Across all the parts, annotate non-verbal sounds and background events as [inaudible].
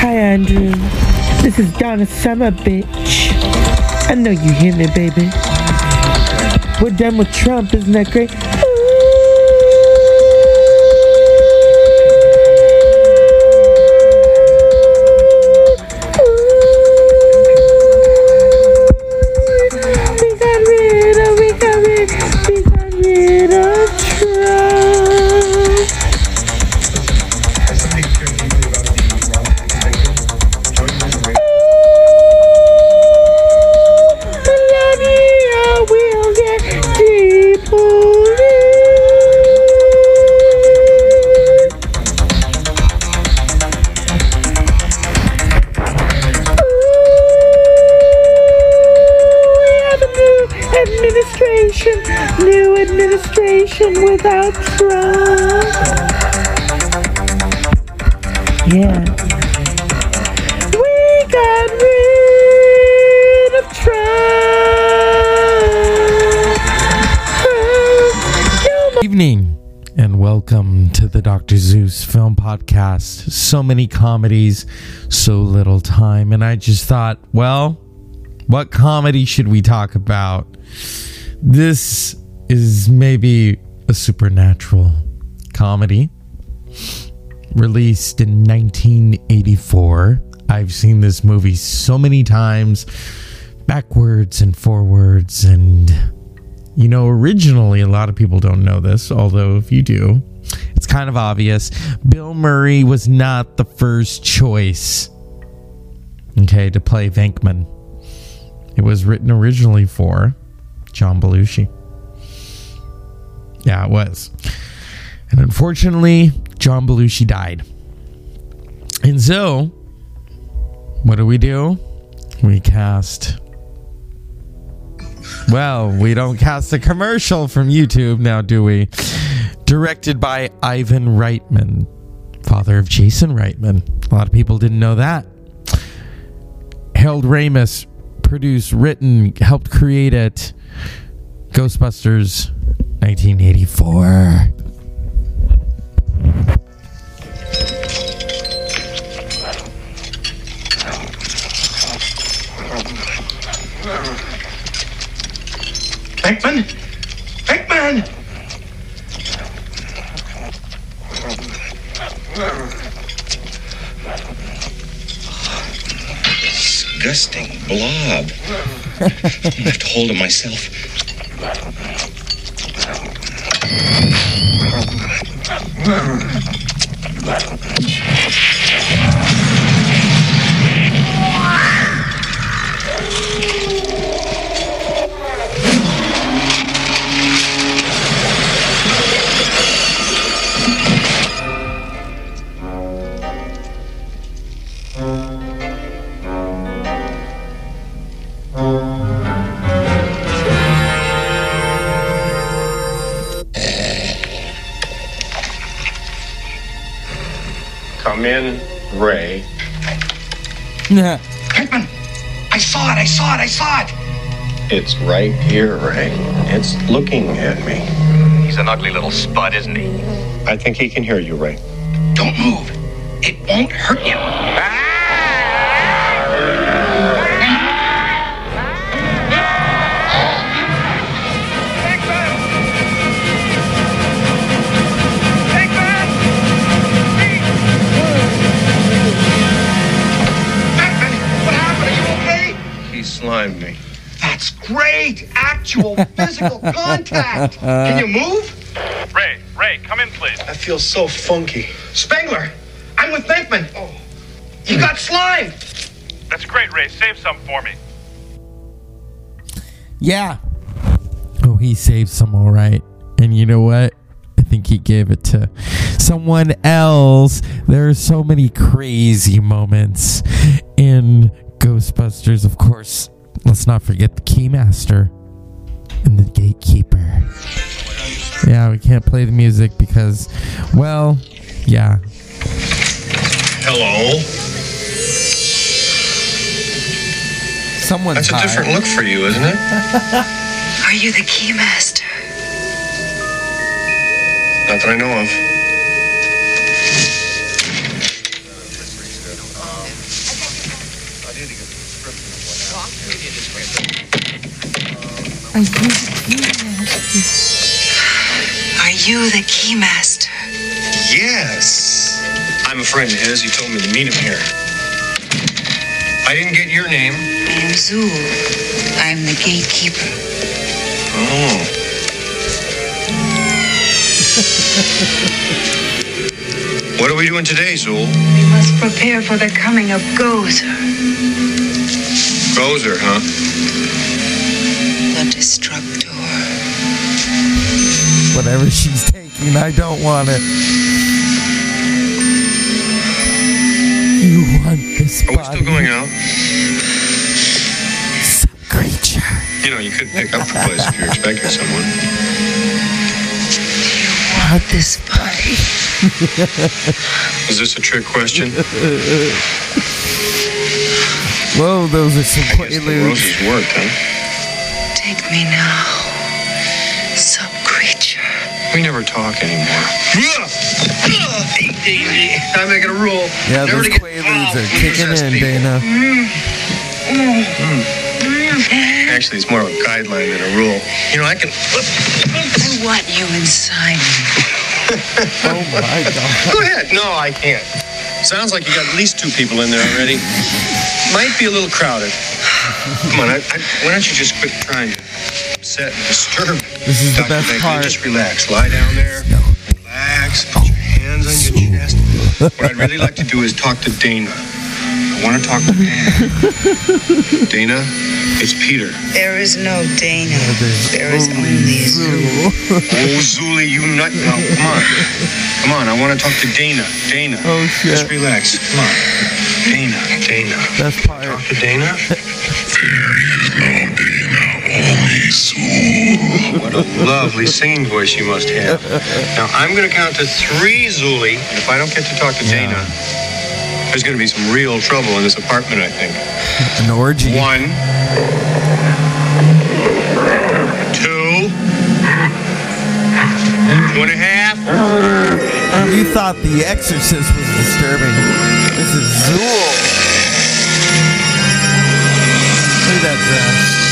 Hi, Andrew. This is Donna Summer, bitch. I know you hear me, baby. We're done with Trump, isn't that great? New administration without Trump. Yeah. We got rid of Trump. evening and welcome to the Dr. Zeus Film Podcast. So many comedies, so little time. And I just thought, well, what comedy should we talk about? This is maybe a supernatural comedy released in 1984. I've seen this movie so many times, backwards and forwards, and you know, originally, a lot of people don't know this, although if you do, it's kind of obvious. Bill Murray was not the first choice, okay, to play Venkman. It was written originally for John Belushi. Yeah, it was. And unfortunately, John Belushi died. And so, what do we do? We cast well, we don't cast a commercial from YouTube now, do we? Directed by Ivan Reitman, father of Jason Reitman. A lot of people didn't know that. Harold Ramis produced, written, helped create it. Ghostbusters 1984. Venkman? I have to hold it myself. Come in, Ray. Venkman! I saw it, I saw it, I saw it! It's right here, Ray. It's looking at me. He's an ugly little spud, isn't he? I think he can hear you, Ray. Don't move. It won't hurt you. Actual physical [laughs] contact! Can you move? Ray, Ray, come in, please. I feel so funky. Spengler! I'm with Venkman! Oh. You got slime. That's great, Ray. Save some for me. Yeah. Oh, he saved some all right. And you know what? I think he gave it to someone else. There are so many crazy moments in Ghostbusters. Of course, let's not forget the Keymaster and the Gatekeeper. Yeah, we can't play the music because, well, yeah. Hello. Someone's That's a high. different look for you, isn't it? Are you the keymaster? Not that I know of. Are you the Are you the keymaster? Yes. I'm a friend of his. He told me to meet him here. I didn't get your name. I am Zuul. I am the gatekeeper. Oh. [laughs] what are we doing today, Zuul? We must prepare for the coming of Gozer, Gozer, huh? Destructor. Whatever she's taking, I don't want it. You want this Are we body, still going out? some creature. You know, you could pick up the place if you're expecting someone. You want this body? [laughs] Is this a trick question? Whoa, those are some I guess the roses worked, huh? Take me now, sub creature. We never talk anymore. [laughs] I'm making a rule. Yeah, Never those to quaaludes are kicking in, people. Dana. Mm. Mm. Actually, it's more of a guideline than a rule. You know, I can. I want you inside me. [laughs] Oh my god. Go ahead. No, I can't. Sounds like you got at least two people in there already. Might be a little crowded. Come on, I, I, why don't you just quit trying to upset and disturb? This is the best Baker, part. Just relax. Lie down there. Relax. Put your hands on your chest. What I'd really like to do is talk to Dana. I want to talk to Dana. Dana, it's Peter. There is no Dana. there's only Zuul. Oh, Zuli, oh, you nut. Now, come on. Come on, I want to talk to Dana. Dana. Oh, shit. Just relax. Come on. Dana, Dana. Best part. Talk to Dana. [laughs] What a lovely singing voice you must have. Now, I'm going to count to three, Zuli. And if I don't get to talk to Dana, there's going to be some real trouble in this apartment, I think. [laughs] An orgy. One. Two. Two and a half. You thought The Exorcist was disturbing. This is Zuul. Look at that dress.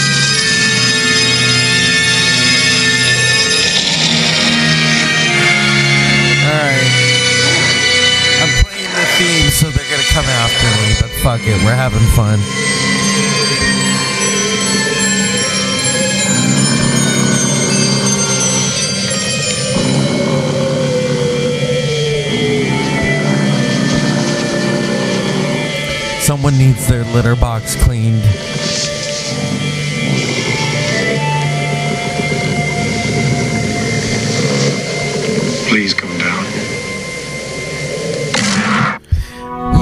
Come after me, but fuck it, we're having fun. Someone needs their litter box cleaned.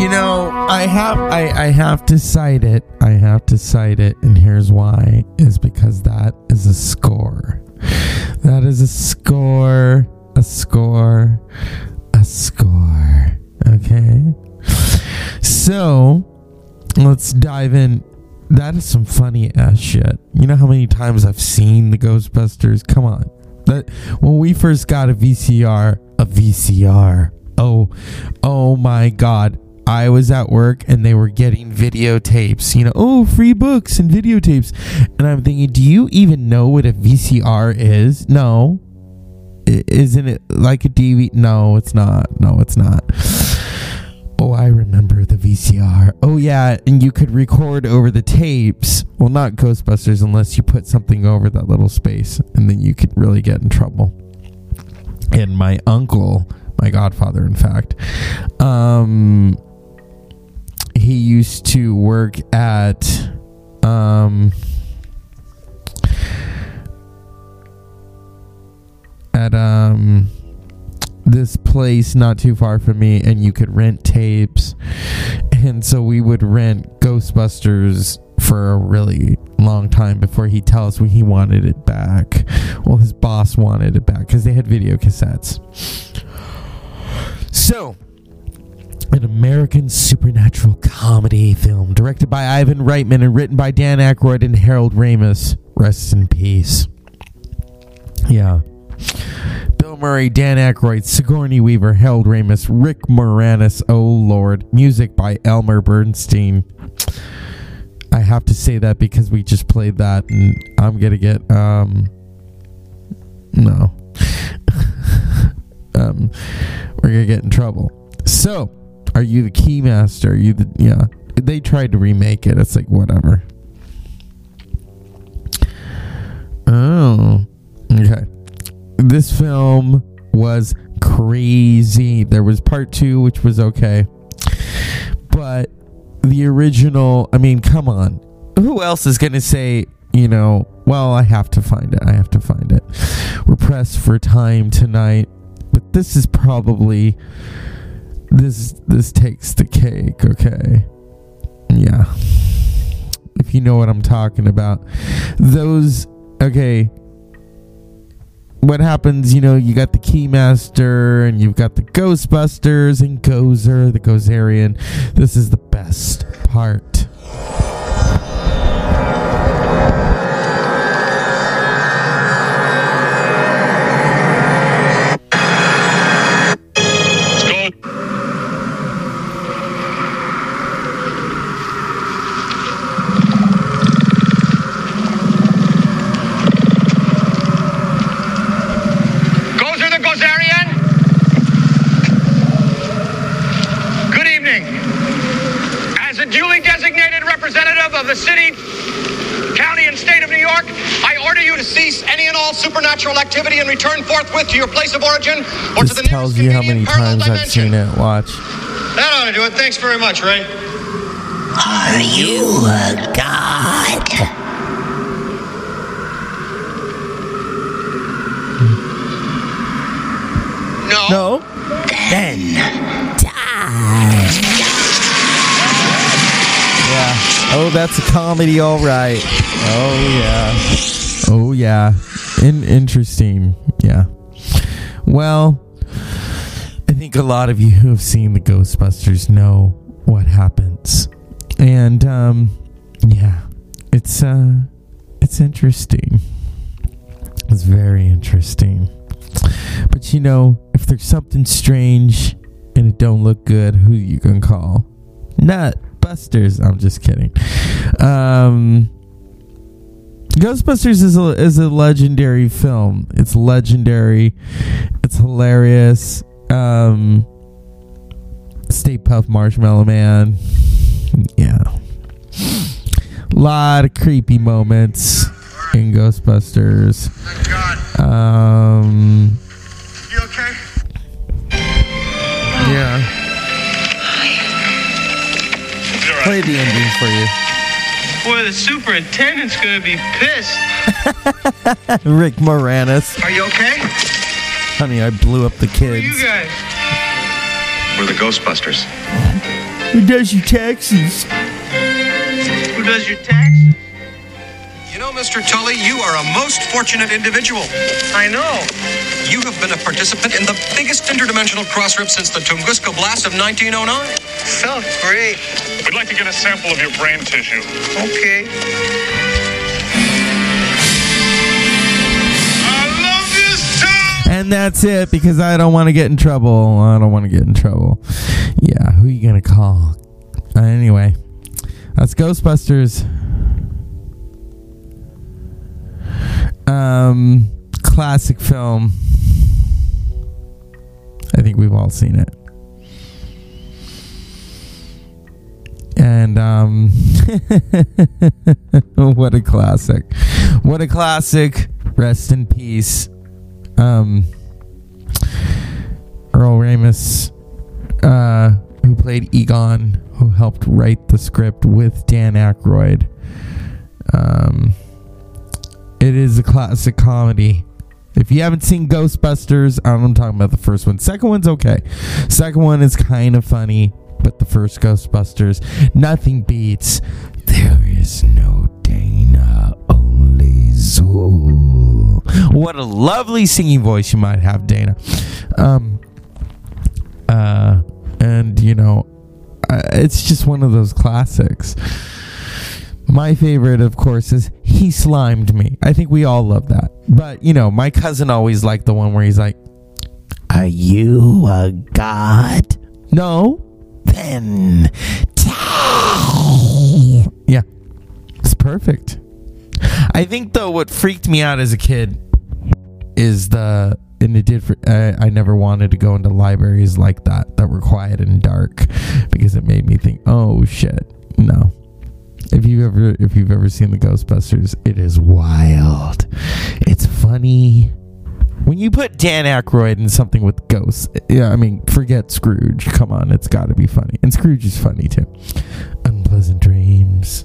You know, I have I, I have to cite it. I have to cite it, and here's why: is because that is a score. That is a score, a score, a score. Okay. So let's dive in. That is some funny ass shit. You know how many times I've seen the Ghostbusters? Come on. That when we first got a VCR, a VCR. Oh, oh my god. I was at work and they were getting videotapes, you know, oh, free books and videotapes. And I'm thinking, do you even know what a VCR is? No. Isn't it like a DVD? No, it's not. No, it's not. Oh, I remember the VCR. Oh, yeah, and you could record over the tapes. Well, not Ghostbusters unless you put something over that little space, and then you could really get in trouble. And my uncle, my godfather, in fact, um, used to work at, um, at um this place not too far from me and you could rent tapes. And so we would rent ghostbusters for a really long time before he'd tell us when he wanted it back. Well his boss wanted it back because they had video cassettes. So American supernatural comedy film directed by Ivan Reitman and written by Dan Aykroyd and Harold Ramis. Rest in peace. Yeah. Bill Murray, Dan Aykroyd, Sigourney Weaver, Harold Ramis, Rick Moranis. Oh Lord, music by Elmer Bernstein. I have to say that because we just played that, and I'm gonna get um. No. [laughs] um, we're gonna get in trouble. So, are you the keymaster? Are you the yeah? They tried to remake it. It's like whatever. Oh, okay. This film was crazy. There was part two, which was okay, but the original. I mean, come on. Who else is gonna say? You know, well, I have to find it. I have to find it. We're pressed for time tonight, but this is probably this this takes the cake, okay? Yeah. If you know what I'm talking about. Those okay. What happens, you know, you got the Keymaster and you've got the Ghostbusters and Gozer, the Gozerian. This is the best part. Forthwith to your place of origin or This to the tells you how many convenient parallel times I've seen it. Watch. That ought to do it. Thanks very much, Ray. Are you a god? No. No. Then die. Yeah. Oh, that's a comedy, all right. Oh yeah. Oh yeah. In- interesting. Yeah. Well, I think a lot of you who have seen the Ghostbusters know what happens, and um, yeah, it's uh, it's interesting. It's very interesting. But you know, if there's something strange and it don't look good, who you gonna call? Nut Busters. I'm just kidding. Um, Ghostbusters is a is a legendary film. It's legendary. It's hilarious. Um, Stay Puft Marshmallow Man. Yeah. A Lot of creepy moments in Ghostbusters. Thank God. Um, You okay? yeah. Play the ending for you. Boy, the superintendent's gonna be pissed. [laughs] Rick Moranis. Are you okay? Honey, I blew up the Who are you kids. guys? We're the Ghostbusters. Who does your taxes? Who does your taxes? You know, Mr. Tully, you are a most fortunate individual. I know. You have been a participant in the biggest interdimensional crossrip since the Tunguska blast of 1909. Felt great. We'd like to get a sample of your brain tissue. Okay. I love this town! And that's it because I don't want to get in trouble. I don't want to get in trouble. Yeah, who you gonna call? Uh, anyway, that's Ghostbusters. Um, classic film. I think we've all seen it. And um [laughs] what a classic. What a classic. Rest in peace. Um Harold Ramis uh who played Egon, who helped write the script with Dan Aykroyd. Um it is a classic comedy. If you haven't seen Ghostbusters, I'm talking about the first one. Second one's okay. Second one is kind of funny, but the first Ghostbusters, nothing beats. There is no Dana, only Zuul. What a lovely singing voice you might have, Dana. Um, uh, and you know, uh, it's just one of those classics. My favorite, of course, is He Slimed Me. I think we all love that. But, you know, my cousin always liked the one where he's like, Are you a god? No. Then die. Yeah. It's perfect. I think though what freaked me out as a kid is the and it did for I, I never wanted to go into libraries like that that were quiet and dark because it made me think, "Oh shit." No. If you ever if you've ever seen the Ghostbusters, it is wild. It's funny. When you put Dan Aykroyd in something with ghosts, yeah, I mean, forget Scrooge. Come on, it's got to be funny. And Scrooge is funny too. Unpleasant dreams.